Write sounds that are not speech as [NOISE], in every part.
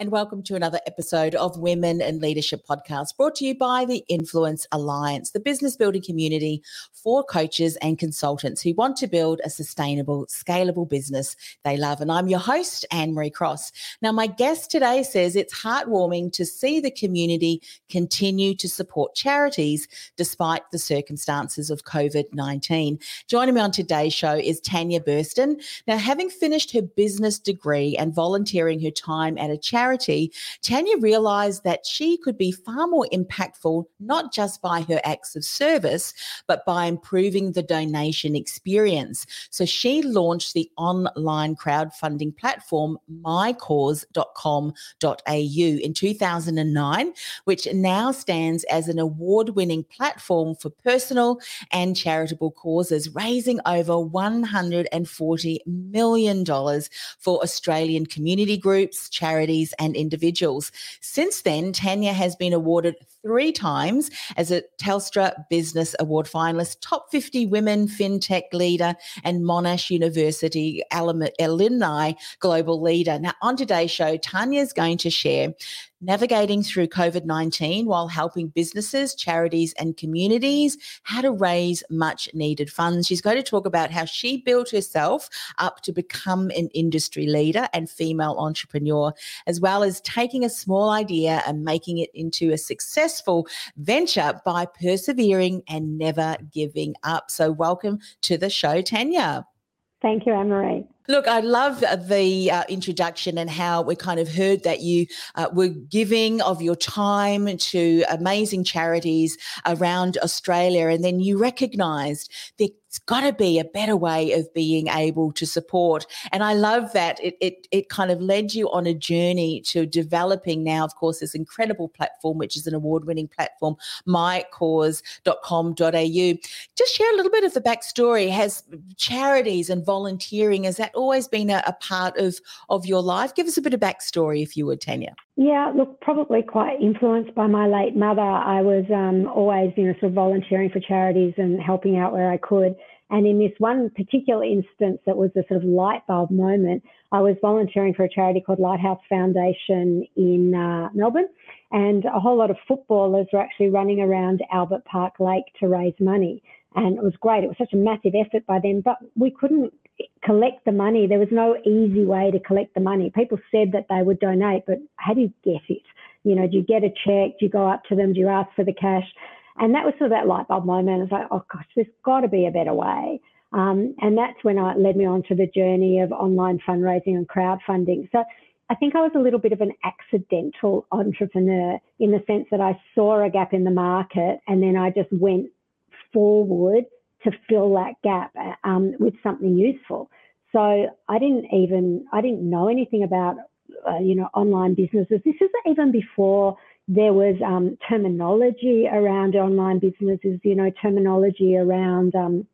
and welcome to another episode of Women in Leadership Podcast brought to you by the Influence Alliance, the business building community for coaches and consultants who want to build a sustainable, scalable business they love. And I'm your host, Anne Marie Cross. Now, my guest today says it's heartwarming to see the community continue to support charities despite the circumstances of COVID 19. Joining me on today's show is Tania Burstin. Now, having finished her business degree and volunteering her time at a charity, Tania realized that she could be far more impactful, not just by her acts of service, but by improving the donation experience. So she launched the online crowdfunding platform mycause.com.au in 2009, which now stands as an award winning platform for personal and charitable causes, raising over $140 million for Australian community groups, charities, and individuals. Since then, Tania has been awarded three times as a Telstra Business Award finalist, top 50 women fintech leader, and Monash University alumni global leader. Now, on today's show, Tania is going to share navigating through COVID 19 while helping businesses, charities, and communities how to raise much needed funds. She's going to talk about how she built herself up to become an industry leader and female entrepreneur, as well as taking a small idea and making it into a successful venture by persevering and never giving up. So, welcome to the show, Tania. Thank you, Anne Marie. Look, I love the uh, introduction and how we kind of heard that you uh, were giving of your time to amazing charities around Australia, and then you recognised the it's got to be a better way of being able to support. And I love that it, it, it kind of led you on a journey to developing now, of course, this incredible platform, which is an award winning platform, mycause.com.au. Just share a little bit of the backstory. Has charities and volunteering, has that always been a, a part of, of your life? Give us a bit of backstory, if you would, Tania. Yeah, look, probably quite influenced by my late mother. I was um, always, you know, sort of volunteering for charities and helping out where I could. And in this one particular instance that was a sort of light bulb moment, I was volunteering for a charity called Lighthouse Foundation in uh, Melbourne. And a whole lot of footballers were actually running around Albert Park Lake to raise money. And it was great. It was such a massive effort by them, but we couldn't collect the money. There was no easy way to collect the money. People said that they would donate, but how do you get it? You know, do you get a check? Do you go up to them? Do you ask for the cash? And that was sort of that light bulb moment. It's like, oh gosh, there's got to be a better way. Um, and that's when I led me on to the journey of online fundraising and crowdfunding. So I think I was a little bit of an accidental entrepreneur in the sense that I saw a gap in the market and then I just went forward to fill that gap um, with something useful. So I didn't even I didn't know anything about uh, you know online businesses. This is even before there was um, terminology around online businesses. You know terminology around um,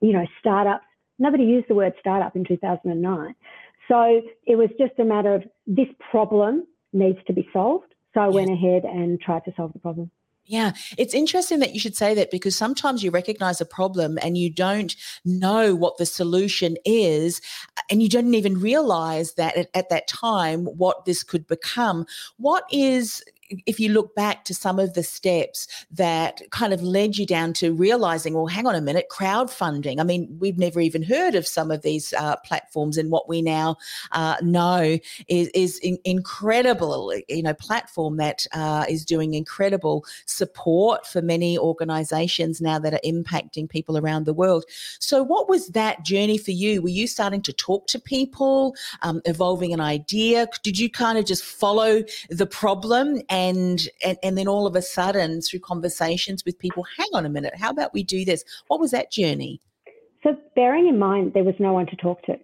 you know startups. Nobody used the word startup in 2009. So it was just a matter of this problem needs to be solved. So I went ahead and tried to solve the problem. Yeah, it's interesting that you should say that because sometimes you recognize a problem and you don't know what the solution is, uh, and you don't even realize that at, at that time what this could become. What is if you look back to some of the steps that kind of led you down to realizing, well, hang on a minute, crowdfunding. I mean, we've never even heard of some of these uh, platforms, and what we now uh, know is, is in, incredible, you know, platform that uh, is doing incredible support for many organizations now that are impacting people around the world. So, what was that journey for you? Were you starting to talk to people, um, evolving an idea? Did you kind of just follow the problem? And, and and then all of a sudden through conversations with people hang on a minute how about we do this? What was that journey? So bearing in mind there was no one to talk to.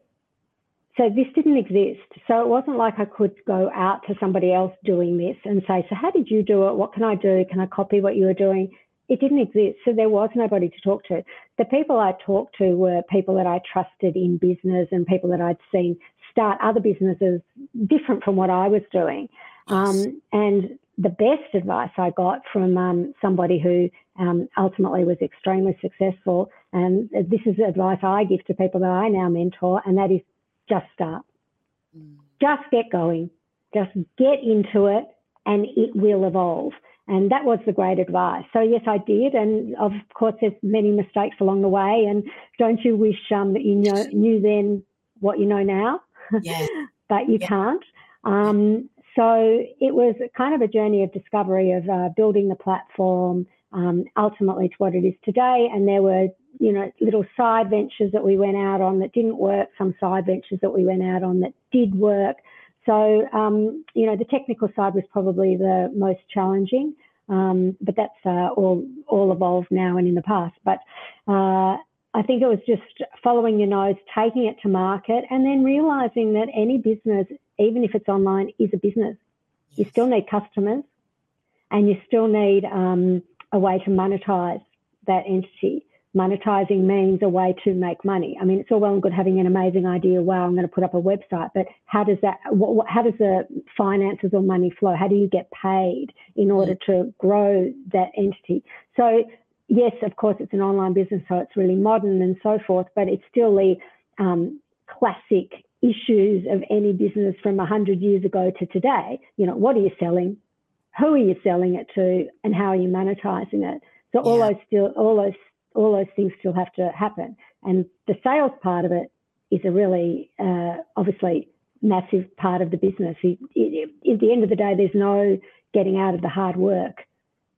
So this didn't exist. So it wasn't like i could go out to somebody else doing this and say so how did you do it? What can i do? Can i copy what you were doing? It didn't exist. So there was nobody to talk to. The people i talked to were people that i trusted in business and people that i'd seen start other businesses different from what i was doing. Um, and the best advice I got from um, somebody who um, ultimately was extremely successful, and this is advice I give to people that I now mentor, and that is just start. Mm. Just get going. Just get into it, and it will evolve. And that was the great advice. So yes, I did, and of course, there's many mistakes along the way. And don't you wish um, that you know, knew then what you know now? Yeah. [LAUGHS] but you yeah. can't. Um, so it was kind of a journey of discovery of uh, building the platform um, ultimately to what it is today. And there were, you know, little side ventures that we went out on that didn't work, some side ventures that we went out on that did work. So, um, you know, the technical side was probably the most challenging, um, but that's uh, all all evolved now and in the past. But uh, I think it was just following your nose, taking it to market, and then realizing that any business, even if it's online, is a business. You still need customers, and you still need um, a way to monetize that entity. Monetizing means a way to make money. I mean, it's all well and good having an amazing idea. Wow, I'm going to put up a website, but how does that? What, how does the finances or money flow? How do you get paid in order to grow that entity? So yes, of course, it's an online business, so it's really modern and so forth, but it's still the um, classic issues of any business from 100 years ago to today. You know, what are you selling? Who are you selling it to? And how are you monetizing it? So all those still, all those, all those things still have to happen. And the sales part of it is a really, uh, obviously, massive part of the business. It, it, at the end of the day, there's no getting out of the hard work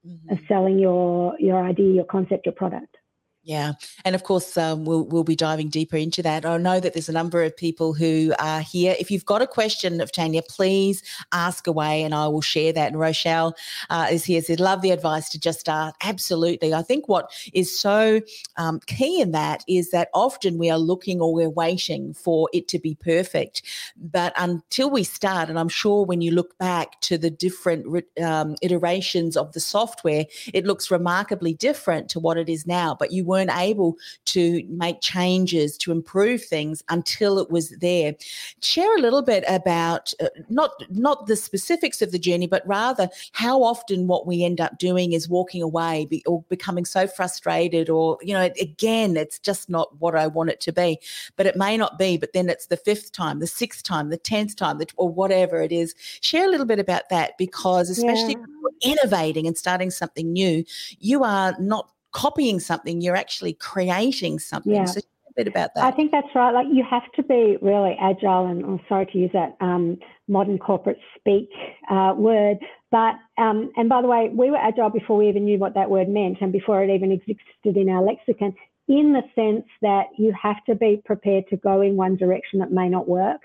mm-hmm. of selling your your idea, your concept, your product. Yeah, and of course um, we'll we'll be diving deeper into that. I know that there's a number of people who are here. If you've got a question of Tania, please ask away, and I will share that. And Rochelle uh, is here. Said, "Love the advice to just start." Absolutely. I think what is so um, key in that is that often we are looking or we're waiting for it to be perfect, but until we start, and I'm sure when you look back to the different um, iterations of the software, it looks remarkably different to what it is now. But you weren't able to make changes to improve things until it was there. Share a little bit about uh, not not the specifics of the journey, but rather how often what we end up doing is walking away be, or becoming so frustrated, or you know, again, it's just not what I want it to be. But it may not be. But then it's the fifth time, the sixth time, the tenth time, the, or whatever it is. Share a little bit about that because, especially yeah. innovating and starting something new, you are not copying something, you're actually creating something. Yeah. So a bit about that. I think that's right. Like you have to be really agile, and I'm sorry to use that um, modern corporate speak uh, word, but um, and by the way, we were agile before we even knew what that word meant, and before it even existed in our lexicon. In the sense that you have to be prepared to go in one direction that may not work,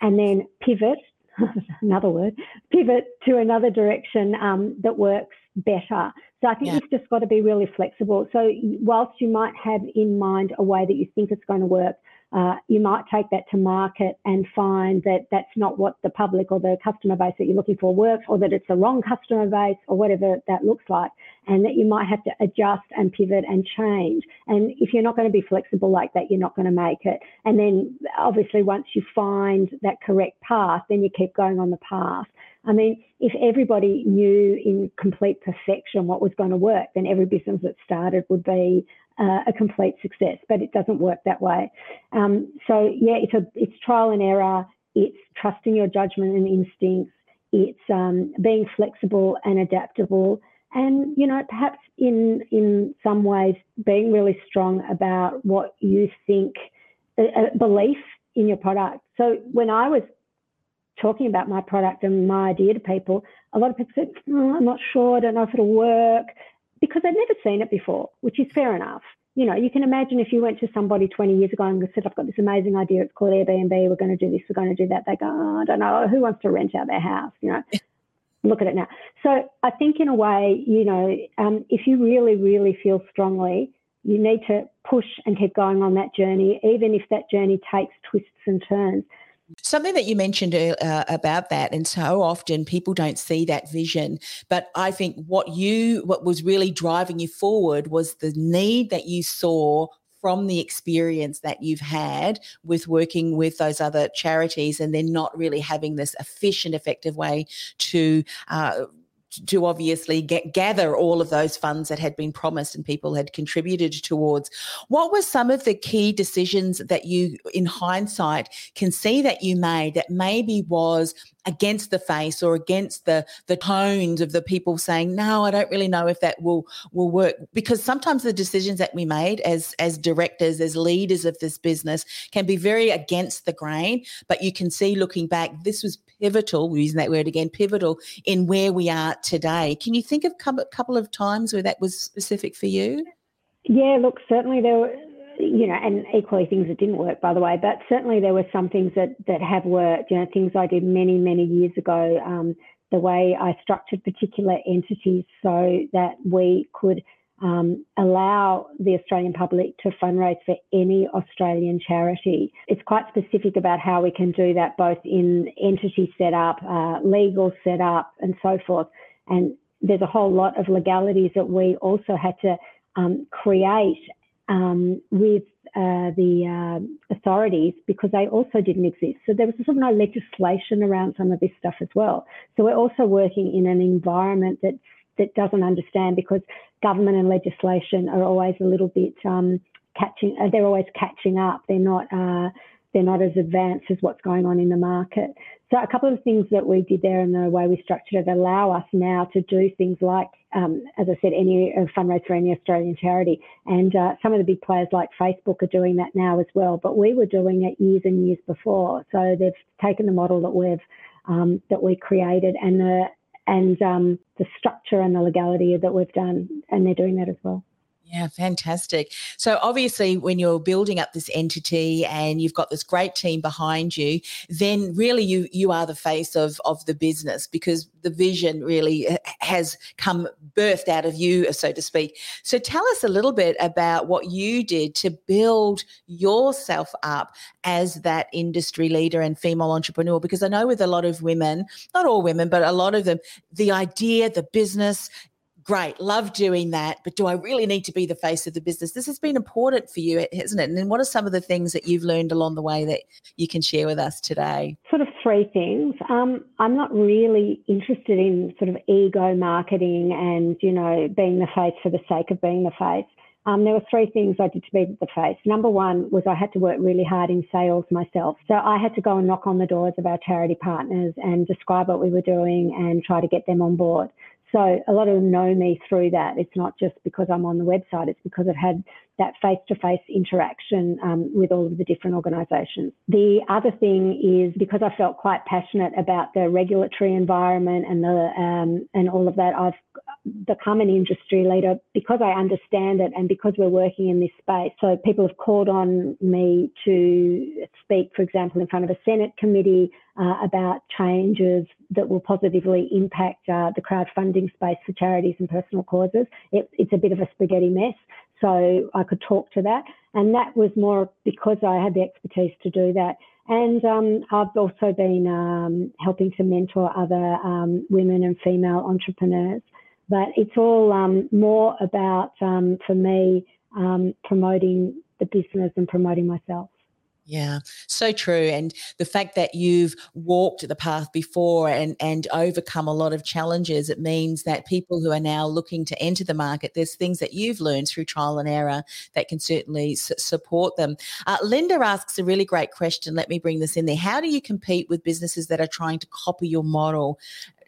and then pivot. [LAUGHS] another word, pivot to another direction um, that works better. So I think yeah. you've just got to be really flexible. So whilst you might have in mind a way that you think it's going to work, uh, you might take that to market and find that that's not what the public or the customer base that you're looking for works, or that it's the wrong customer base, or whatever that looks like, and that you might have to adjust and pivot and change. And if you're not going to be flexible like that, you're not going to make it. And then obviously, once you find that correct path, then you keep going on the path. I mean, if everybody knew in complete perfection what was going to work, then every business that started would be uh, a complete success. But it doesn't work that way. Um, so yeah, it's a it's trial and error. It's trusting your judgment and instincts. It's um, being flexible and adaptable, and you know perhaps in in some ways being really strong about what you think, a, a belief in your product. So when I was talking about my product and my idea to people, a lot of people said, oh, I'm not sure, I don't know if it'll work, because they'd never seen it before, which is fair enough. You know, you can imagine if you went to somebody 20 years ago and said, I've got this amazing idea, it's called Airbnb, we're going to do this, we're going to do that. They go, oh, I don't know, who wants to rent out their house? You know, look at it now. So I think in a way, you know, um, if you really, really feel strongly, you need to push and keep going on that journey, even if that journey takes twists and turns. Something that you mentioned uh, about that, and so often people don't see that vision. But I think what you, what was really driving you forward was the need that you saw from the experience that you've had with working with those other charities and then not really having this efficient, effective way to uh, to obviously get, gather all of those funds that had been promised and people had contributed towards. What were some of the key decisions that you, in hindsight, can see that you made that maybe was against the face or against the the tones of the people saying no i don't really know if that will will work because sometimes the decisions that we made as as directors as leaders of this business can be very against the grain but you can see looking back this was pivotal using that word again pivotal in where we are today can you think of a couple of times where that was specific for you yeah look certainly there were you know, and equally things that didn't work, by the way. But certainly there were some things that that have worked. You know, things I did many many years ago. Um, the way I structured particular entities so that we could um, allow the Australian public to fundraise for any Australian charity. It's quite specific about how we can do that, both in entity setup, uh, legal setup, and so forth. And there's a whole lot of legalities that we also had to um, create um, with uh, the uh, authorities because they also didn't exist. So there was sort of no legislation around some of this stuff as well. So we're also working in an environment that that doesn't understand because government and legislation are always a little bit um, catching. Uh, they're always catching up. They're not. Uh, they're not as advanced as what's going on in the market. So a couple of things that we did there and the way we structured it allow us now to do things like, um, as I said, any uh, fundraise for any Australian charity. And uh, some of the big players like Facebook are doing that now as well. But we were doing it years and years before. So they've taken the model that we've um, that we created and the and um, the structure and the legality that we've done, and they're doing that as well. Yeah, fantastic. So obviously when you're building up this entity and you've got this great team behind you, then really you you are the face of of the business because the vision really uh, has come birthed out of you so to speak. So tell us a little bit about what you did to build yourself up as that industry leader and female entrepreneur because I know with a lot of women, not all women, but a lot of them, the idea, the business great, love doing that, but do I really need to be the face of the business? This has been important for you, hasn't it? And then what are some of the things that you've learned along the way that you can share with us today? Sort of three things. Um, I'm not really interested in sort of ego marketing and, you know, being the face for the sake of being the face. Um, there were three things I did to be the face. Number one was I had to work really hard in sales myself. So I had to go and knock on the doors of our charity partners and describe what we were doing and try to get them on board. So a lot of them know me through that. It's not just because I'm on the website, it's because I've had that face to face interaction um, with all of the different organisations. The other thing is because I felt quite passionate about the regulatory environment and the um, and all of that, I've become an industry leader because I understand it and because we're working in this space. So people have called on me to speak, for example, in front of a Senate committee uh, about changes that will positively impact uh, the crowdfunding space for charities and personal causes. It, it's a bit of a spaghetti mess. So I could talk to that. And that was more because I had the expertise to do that. And um, I've also been um, helping to mentor other um, women and female entrepreneurs. But it's all um, more about, um, for me, um, promoting the business and promoting myself. Yeah, so true. And the fact that you've walked the path before and, and overcome a lot of challenges, it means that people who are now looking to enter the market, there's things that you've learned through trial and error that can certainly s- support them. Uh, Linda asks a really great question. Let me bring this in there. How do you compete with businesses that are trying to copy your model?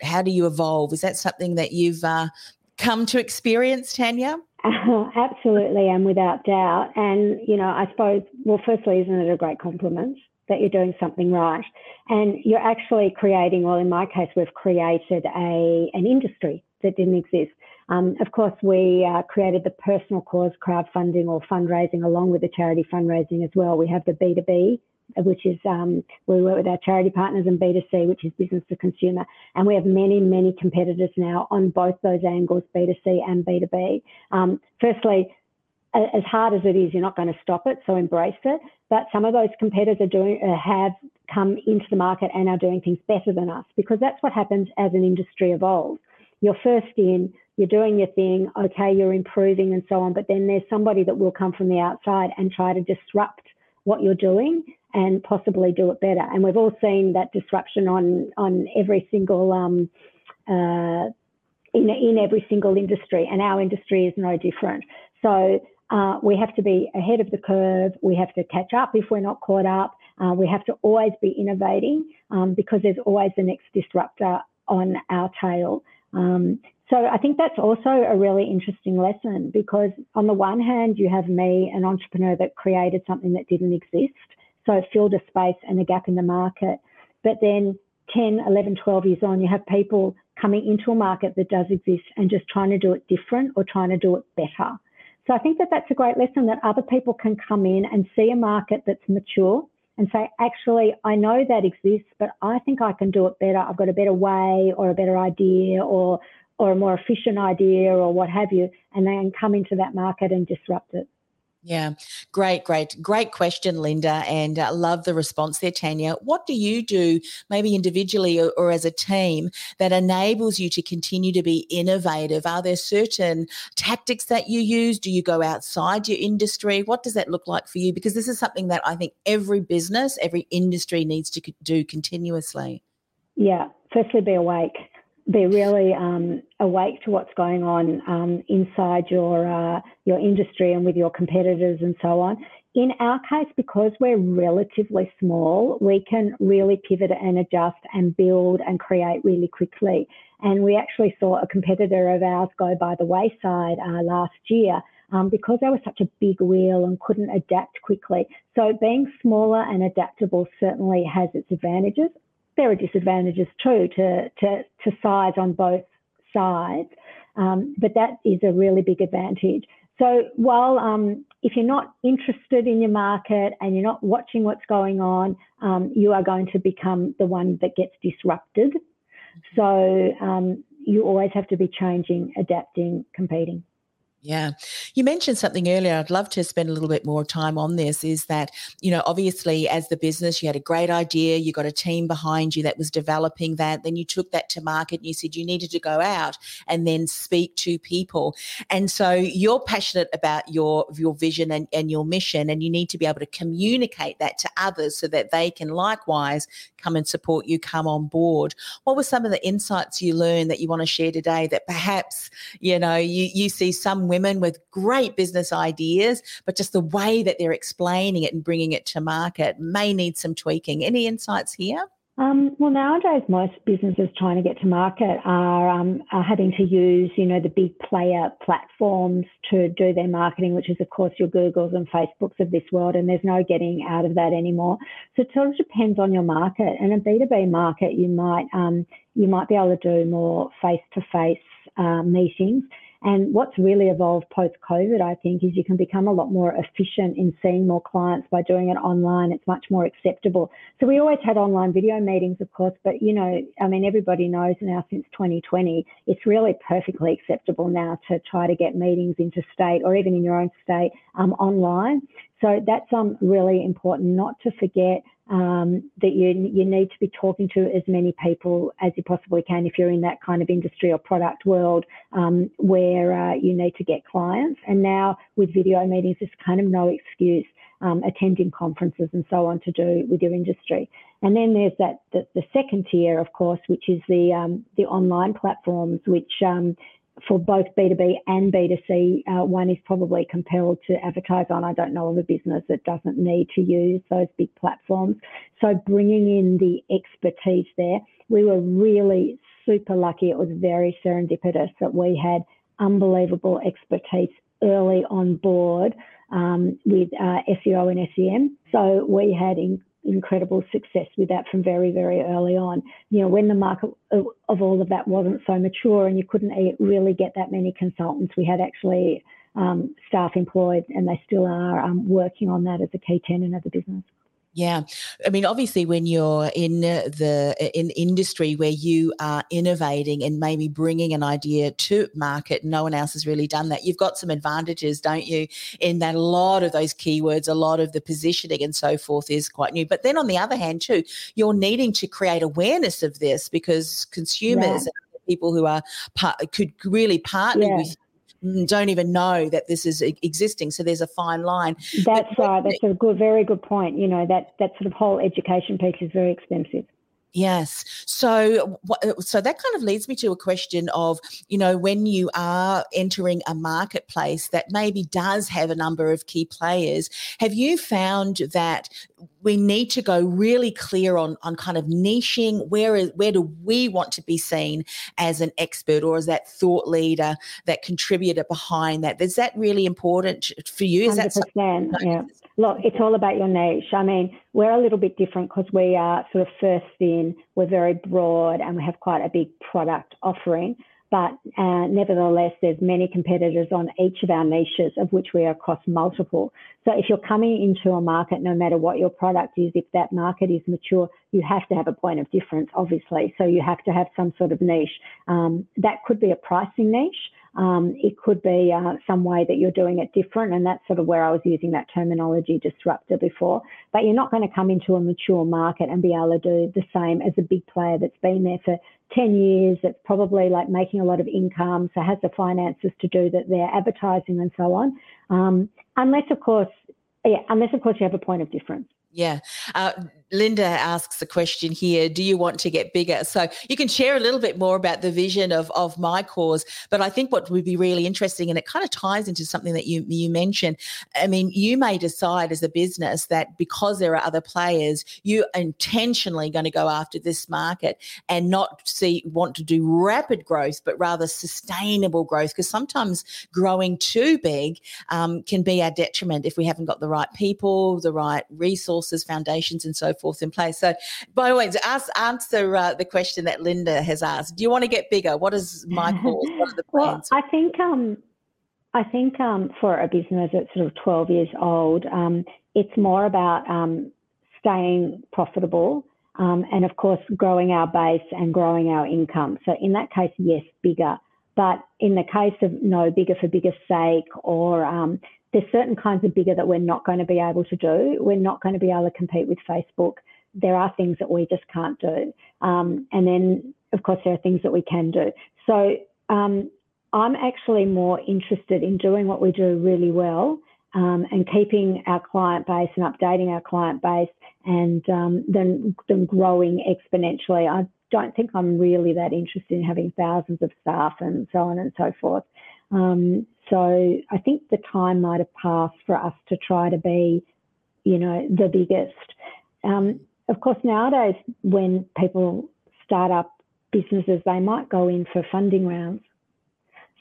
How do you evolve? Is that something that you've uh, come to experience, Tania? [LAUGHS] absolutely, and without doubt. And, you know, I suppose, well, firstly, isn't it a great compliment that you're doing something right? And you're actually creating, well, in my case, we've created a, an industry that didn't exist. Um, of course, we uh, created the personal cause crowdfunding or fundraising along with the charity fundraising as well. We have the B2B which is um, we work with our charity partners and B2C, which is business to consumer. And we have many, many competitors now on both those angles, B2C and B2B. Um, firstly, as hard as it is, you're not going to stop it, so embrace it. But some of those competitors are doing uh, have come into the market and are doing things better than us because that's what happens as an industry evolves. You're first in, you're doing your thing, okay, you're improving and so on, but then there's somebody that will come from the outside and try to disrupt what you're doing and possibly do it better. And we've all seen that disruption on on every single um, uh, in, in every single industry, and our industry is no different. So uh, we have to be ahead of the curve. We have to catch up if we're not caught up. Uh, we have to always be innovating um, because there's always the next disruptor on our tail. Um, so I think that's also a really interesting lesson because on the one hand, you have me, an entrepreneur that created something that didn't exist. So filled a space and a gap in the market. But then 10, 11, 12 years on, you have people coming into a market that does exist and just trying to do it different or trying to do it better. So I think that that's a great lesson that other people can come in and see a market that's mature and say, actually, I know that exists, but I think I can do it better. I've got a better way or a better idea or or a more efficient idea or what have you, and then come into that market and disrupt it. Yeah, great, great, great question, Linda, and uh, love the response there, Tania. What do you do, maybe individually or, or, as a team, that enables you to continue to be innovative? Are there certain tactics that you use? Do you go outside your industry? What does that look like for you? Because this is something that I think every business, every industry needs to do continuously. Yeah, firstly, be awake be really um, awake to what's going on um, inside your uh, your industry and with your competitors and so on. In our case, because we're relatively small, we can really pivot and adjust and build and create really quickly. And we actually saw a competitor of ours go by the wayside uh, last year um, because they were such a big wheel and couldn't adapt quickly. So being smaller and adaptable certainly has its advantages there are disadvantages too to, to, to size on both sides, um, but that is a really big advantage. So while um, if you're not interested in your market and you're not watching what's going on, um, you are going to become the one that gets disrupted. So um, you always have to be changing, adapting, competing. Yeah. You mentioned something earlier. I'd love to spend a little bit more time on this is that, you know, obviously as the business, you had a great idea, you got a team behind you that was developing that. Then you took that to market and you said you needed to go out and then speak to people. And so you're passionate about your, your vision and, and your mission, and you need to be able to communicate that to others so that they can likewise come and support you, come on board. What were some of the insights you learned that you want to share today that perhaps, you know, you, you see some women with great business ideas, but just the way that they're explaining it and bringing it to market may need some tweaking. Any insights here? Um, well, nowadays, most businesses trying to get to market are, um, are, having to use, you know, the big player platforms to do their marketing, which is, of course, your Googles and Facebooks of this world. And there's no getting out of that anymore. So it sort of depends on your market. And a B2B market, you might um, you might be able to do more face-to-face uh, meetings and what's really evolved post COVID, I think, is you can become a lot more efficient in seeing more clients by doing it online. It's much more acceptable. So we always had online video meetings, of course, but you know, I mean, everybody knows now since 2020, it's really perfectly acceptable now to try to get meetings into state or even in your own state um, online. So that's um, really important not to forget um, that you, you need to be talking to as many people as you possibly can if you're in that kind of industry or product world um, where uh, you need to get clients. And now with video meetings, there's kind of no excuse. Um, attending conferences and so on to do with your industry. And then there's that the, the second tier, of course, which is the um, the online platforms, which um, for both B2B and B2C, uh, one is probably compelled to advertise on. I don't know of a business that doesn't need to use those big platforms. So bringing in the expertise there, we were really super lucky. It was very serendipitous that we had unbelievable expertise early on board um, with uh, SEO and SEM. So we had in, incredible success with that from very, very early on. You know, when the market of, of all of that wasn't so mature and you couldn't really get that many consultants, we had actually um, staff employed and they still are um, working on that as a key tenet of the business. Yeah, I mean, obviously, when you're in the in industry where you are innovating and maybe bringing an idea to market, no one else has really done that. You've got some advantages, don't you? In that a lot of those keywords, a lot of the positioning and so forth is quite new. But then on the other hand, too, you're needing to create awareness of this because consumers. Yeah. People who are could really partner yeah. with don't even know that this is existing. So there's a fine line. That's right. That's a good, very good point. You know that that sort of whole education piece is very expensive. Yes. So, so that kind of leads me to a question of, you know, when you are entering a marketplace that maybe does have a number of key players, have you found that we need to go really clear on on kind of niching where is where do we want to be seen as an expert or as that thought leader, that contributor behind that? Is that really important for you? Is 100%, that yeah. Look, it's all about your niche. I mean, we're a little bit different because we are sort of first in, we're very broad, and we have quite a big product offering. But uh, nevertheless, there's many competitors on each of our niches, of which we are across multiple. So if you're coming into a market, no matter what your product is, if that market is mature, you have to have a point of difference, obviously. So you have to have some sort of niche. Um, that could be a pricing niche. Um, it could be uh, some way that you're doing it different, and that's sort of where I was using that terminology disruptor before. But you're not going to come into a mature market and be able to do the same as a big player that's been there for 10 years, that's probably like making a lot of income, so has the finances to do that, their advertising and so on. Um, unless, of course, yeah, unless of course you have a point of difference. Yeah. Uh, Linda asks a question here Do you want to get bigger? So you can share a little bit more about the vision of, of my cause. But I think what would be really interesting, and it kind of ties into something that you, you mentioned. I mean, you may decide as a business that because there are other players, you are intentionally going to go after this market and not see want to do rapid growth, but rather sustainable growth. Because sometimes growing too big um, can be our detriment if we haven't got the right people, the right resources, foundations, and so forth in place. So, by the way, to ask, answer uh, the question that Linda has asked, do you want to get bigger? What is my [LAUGHS] cause? What are the plans? Well, I think um, I think um, for a business that's sort of 12 years old, um, it's more about um, staying profitable um, and, of course, growing our base and growing our income. So, in that case, yes, bigger. But in the case of no bigger for bigger sake or um, there's certain kinds of bigger that we're not going to be able to do. We're not going to be able to compete with Facebook. There are things that we just can't do. Um, and then, of course, there are things that we can do. So um, I'm actually more interested in doing what we do really well um, and keeping our client base and updating our client base and um, then, then growing exponentially. I don't think I'm really that interested in having thousands of staff and so on and so forth. Um, so I think the time might have passed for us to try to be, you know, the biggest. Um, of course, nowadays, when people start up businesses, they might go in for funding rounds.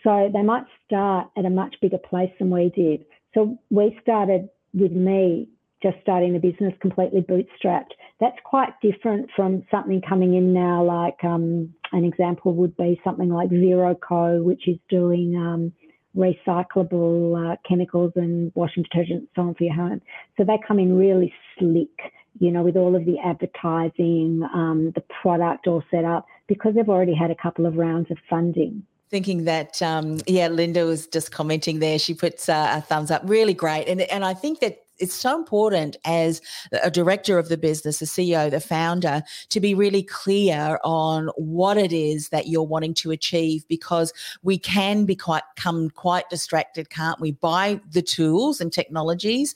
So they might start at a much bigger place than we did. So we started with me just starting the business completely bootstrapped. That's quite different from something coming in now, like um, an example would be something like Zero Co, which is doing um, recyclable uh, chemicals and washing detergent, so on for your home. So they come in really slick, you know, with all of the advertising, um, the product all set up because they've already had a couple of rounds of funding. Thinking that um, yeah linda was just commenting there. She puts uh, a thumbs up. Really great. And and i think that it's so important as a director of the business, the CEO, the founder, to be really clear on what it is that you're wanting to achieve because we can be quite come quite distracted, can't we, by the tools and technologies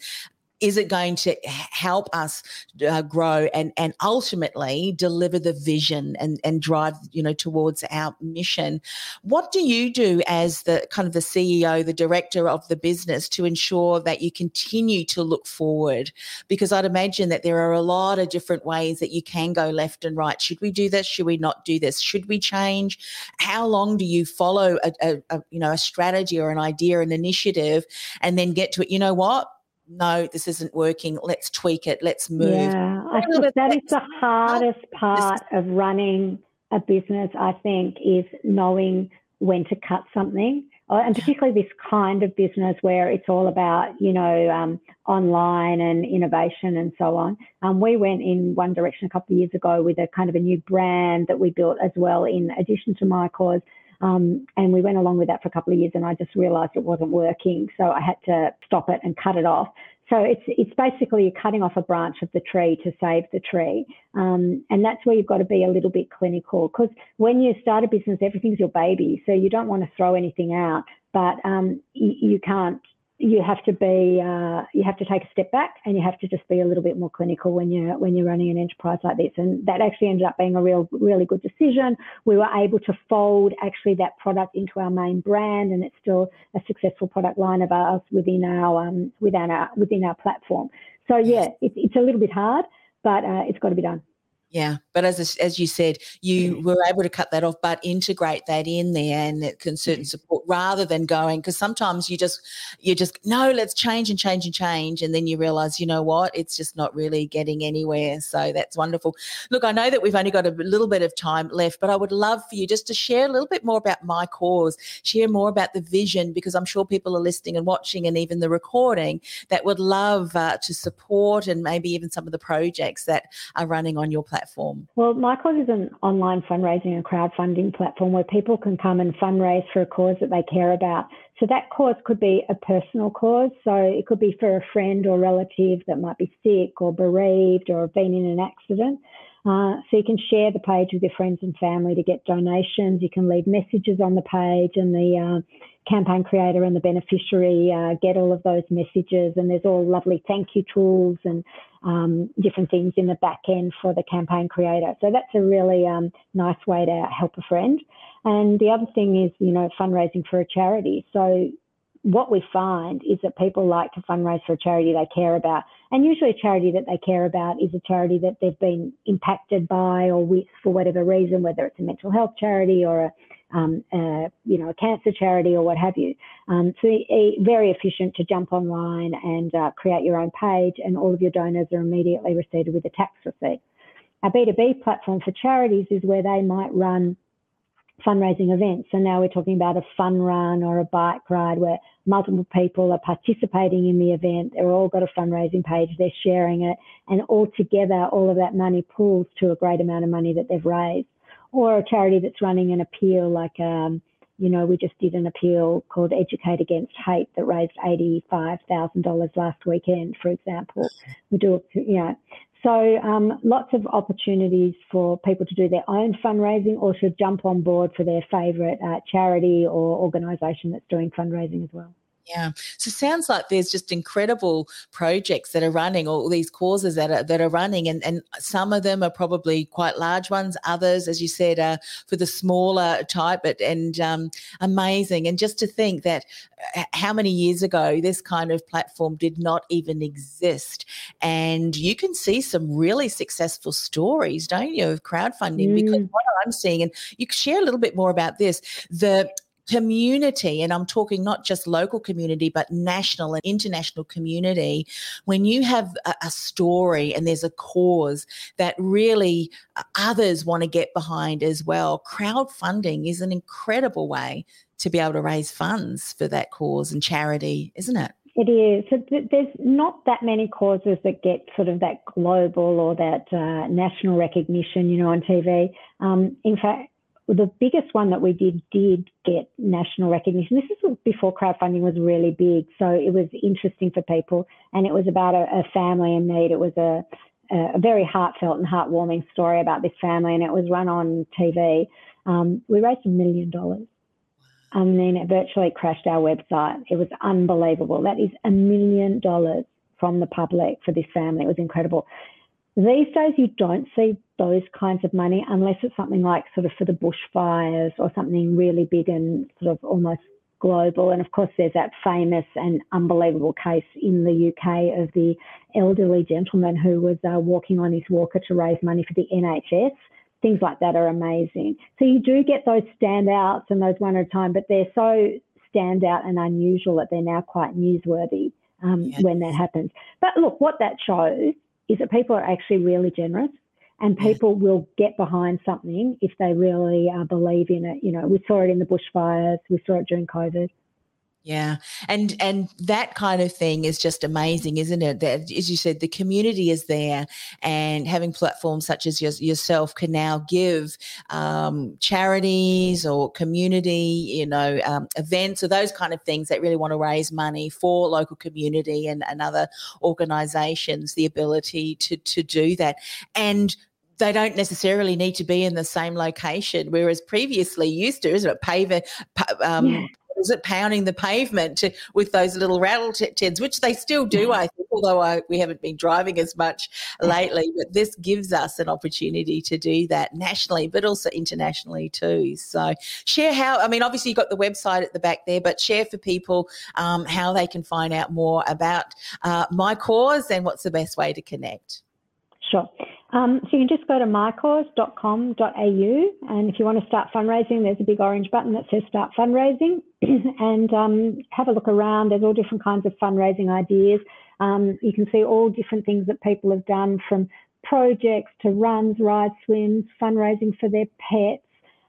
is it going to help us uh, grow and and ultimately deliver the vision and and drive you know towards our mission? What do you do as the kind of the ceo the director of the business to ensure that you continue to look forward? Because i'd imagine that there are a lot of different ways that you can go left and right. Should we do this? Should we not do this? Should we change? How long do you follow a, a, a you know a strategy or an idea an initiative and then get to it? You know what no, this isn't working. Let's tweak it. Let's move. Yeah, I think that is the hardest part of running a business, I think, is knowing when to cut something. Uh, and particularly this kind of business where it's all about, you know, um, online and innovation and so on. Um, we went in one direction a couple of years ago with a kind of a new brand that we built as well, in addition to my cause. Um, and we went along with that for a couple of years, and I just realised it wasn't working, so I had to stop it and cut it off. So it's it's basically cutting off a branch of the tree to save the tree, um, and that's where you've got to be a little bit clinical because when you start a business, everything's your baby, so you don't want to throw anything out, but um, you, you, can't you have to be uh, you have to take a step back and you have to just be a little bit more clinical when you're when you're running an enterprise like this. And that actually ended up being a real really good decision. We were able to fold actually that product into our main brand and it's still a successful product line of ours within our um, within our within our platform. So yeah it, it's a little bit hard but uh, it's got to be done yeah, but as as you said, you were able to cut that off, but integrate that in there and it can certain support rather than going because sometimes you just you just no, let's change and change and change, and then you realize you know what, it's just not really getting anywhere. So that's wonderful. Look, I know that we've only got a little bit of time left, but I would love for you just to share a little bit more about my cause, share more about the vision because I'm sure people are listening and watching, and even the recording that would love uh, to support and maybe even some of the projects that are running on your platform platform? Well, My Cause is an online fundraising and crowdfunding platform where people can come and fundraise for a cause that they care about. So that cause could be a personal cause. So it could be for a friend or relative that might be sick or bereaved or been in an accident. Uh, so you can share the page with your friends and family to get donations. You can leave messages on the page, and the uh, campaign creator and the beneficiary uh, get all of those messages. And there's all lovely thank you tools and um, different things in the back end for the campaign creator. So that's a really um, nice way to help a friend. And the other thing is, you know, fundraising for a charity. So what we find is that people like to fundraise for a charity they care about. And usually a charity that they care about is a charity that they've been impacted by or with for whatever reason, whether it's a mental health charity or a um, uh, you know, a cancer charity or what have you. Um, so a, very efficient to jump online and uh, create your own page and all of your donors are immediately received with a tax receipt. Our B2B platform for charities is where they might run fundraising events. So now we're talking about a fun run or a bike ride where multiple people are participating in the event. They've all got a fundraising page, they're sharing it, and all together, all of that money pools to a great amount of money that they've raised or a charity that's running an appeal like um, you know, we just did an appeal called Educate Against Hate that raised $85,000 last weekend, for example. We do, you know, so um, lots of opportunities for people to do their own fundraising or to jump on board for their favourite uh, charity or organisation that's doing fundraising as well. Yeah. So sounds like there's just incredible projects that are running, all these causes that are that are running, and and some of them are probably quite large ones. Others, as you said, are for the smaller type. But and um, amazing, and just to think that uh, how many years ago this kind of platform did not even exist, and you can see some really successful stories, don't you, of crowdfunding? Mm. Because what I'm seeing, and you could share a little bit more about this, the community, and I'm talking not just local community, but national and international community, when you have a, a story and there's a cause that really uh, others want to get behind as well, crowdfunding is an incredible way to be able to raise funds for that cause and charity, isn't it? It is. So th- there's not that many causes that get sort of that global or that uh, national recognition, you know, on TV. Um, in fact, the biggest one that we did did get national recognition. This is before crowdfunding was really big, so it was interesting for people, and it was about a, a family in need. It was a, a very heartfelt and heartwarming story about this family, and it was run on TV. Um, we raised a million dollars. And then it virtually crashed our website. It was unbelievable. That is a million dollars from the public for this family. It was incredible. These days, you don't see those kinds of money unless it's something like sort of for the bushfires or something really big and sort of almost global. And of course, there's that famous and unbelievable case in the UK of the elderly gentleman who was uh, walking on his walker to raise money for the NHS. Things like that are amazing. So you do get those standouts and those one at a time, but they're so standout and unusual that they're now quite newsworthy um, yes. when that happens. But look, what that shows is that people are actually really generous and people will get behind something if they really uh, believe in it. You know, we saw it in the bushfires, we saw it during COVID. Yeah. And and that kind of thing is just amazing, isn't it? That as you said, the community is there and having platforms such as your, yourself can now give um, charities or community, you know, um, events or those kind of things that really want to raise money for local community and, and other organizations the ability to to do that. And they don't necessarily need to be in the same location, whereas previously used to, isn't it? Paver, um, yeah was it pounding the pavement to, with those little rattle teds, which they still do, I think, although I, we haven't been driving as much lately. But this gives us an opportunity to do that nationally, but also internationally too. So share how, I mean, obviously you've got the website at the back there, but share for people um, how they can find out more about uh, My Cause and what's the best way to connect. Sure. Um, so you can just go to mycause.com.au and if you want to start fundraising, there's a big orange button that says start fundraising [CLEARS THROAT] and um, have a look around. There's all different kinds of fundraising ideas. Um, you can see all different things that people have done from projects to runs, rides, swims, fundraising for their pets,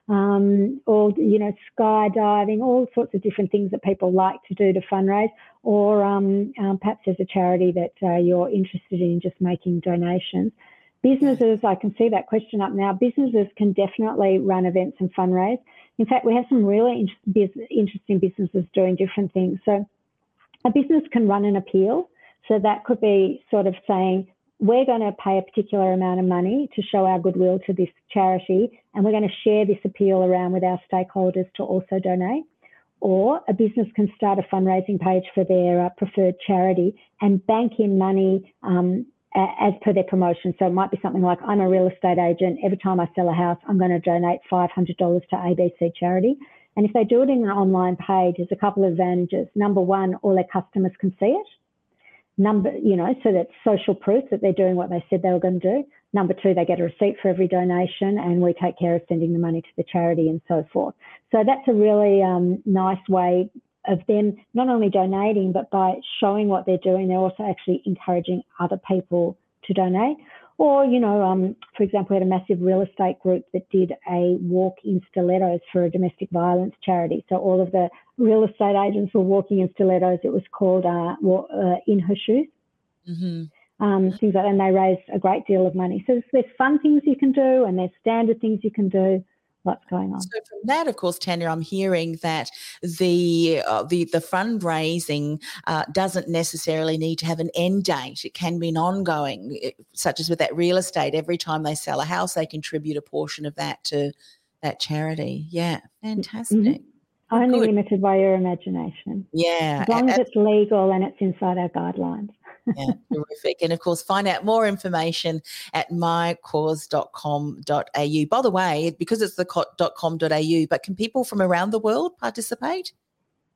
um, or you know skydiving, all sorts of different things that people like to do to fundraise. Or um, um, perhaps there's a charity that uh, you're interested in just making donations businesses, I can see that question up now. Businesses can definitely run events and fundraise. In fact, we have some really interesting businesses doing different things. So, a business can run an appeal. So, that could be sort of saying, we're going to pay a particular amount of money to show our goodwill to this charity, and we're going to share this appeal around with our stakeholders to also donate. Or a business can start a fundraising page for their uh, preferred charity and bank in money um, as per their promotion. So it might be something like I'm a real estate agent. Every time I sell a house, I'm going to donate $500 to ABC charity. And if they do it in an online page, there's a couple of advantages. Number one, all their customers can see it. Number, you know, so that's social proof that they're doing what they said they were going to do. Number two, they get a receipt for every donation and we take care of sending the money to the charity and so forth. So that's a really um, nice way of them not only donating, but by showing what they're doing, they're also actually encouraging other people to donate. Or, you know, um, for example, we had a massive real estate group that did a walk in stilettos for a domestic violence charity. So all of the real estate agents were walking in stilettos. It was called uh, uh, In Her Shoes. Mm-hmm. Um, things like that, and they raise a great deal of money. So there's, there's fun things you can do, and there's standard things you can do what's going on. So from that, of course, Tania, I'm hearing that the uh, the the fundraising uh, doesn't necessarily need to have an end date. It can be an ongoing, eh, such as with that real estate. Every time they sell a house, they contribute a portion of that to that charity. Yeah, mm-hmm. fantastic. Mm-hmm. Only Good. limited by your imagination. Yeah. As long as it's legal and it's inside our guidelines yeah, terrific. And of course, find out more information at mycause.com.au. By the way, because it's the .com.au, but can people from around the world participate?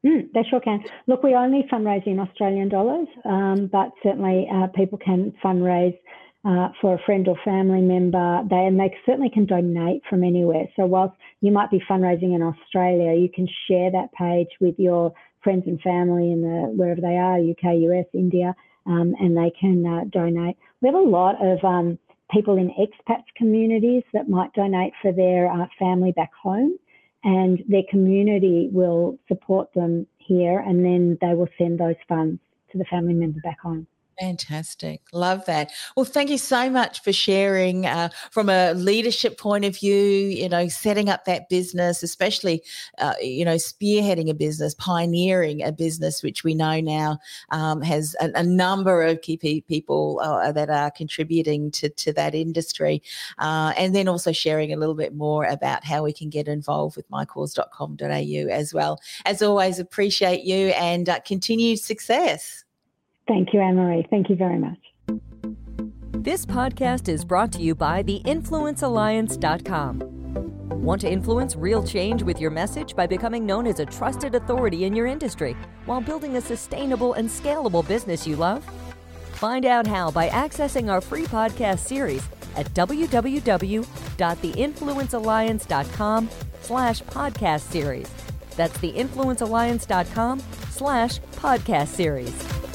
Mm, they sure can. Look, we only fundraise in Australian dollars, um, but certainly uh, people can fundraise uh, for a friend or family member. They and they certainly can donate from anywhere. So whilst you might be fundraising in Australia, you can share that page with your friends and family in the wherever they are, UK, US, India, um, and they can uh, donate. We have a lot of um, people in expats communities that might donate for their uh, family back home, and their community will support them here, and then they will send those funds to the family member back home. Fantastic. Love that. Well, thank you so much for sharing uh, from a leadership point of view, you know, setting up that business, especially, uh, you know, spearheading a business, pioneering a business, which we know now um, has a, a, number of key people uh, that are contributing to, to that industry. Uh, and then also sharing a little bit more about how we can get involved with mycause.com.au as well. As always, appreciate you and uh, continued success. Thank you, Anne Marie. Thank you very much. This podcast is brought to you by theinfluencealliance.com. Want to influence real change with your message by becoming known as a trusted authority in your industry while building a sustainable and scalable business you love? Find out how by accessing our free podcast series at www.theinfluencealliance.com slash podcast series. That's theinfluencealliance.com slash podcast series.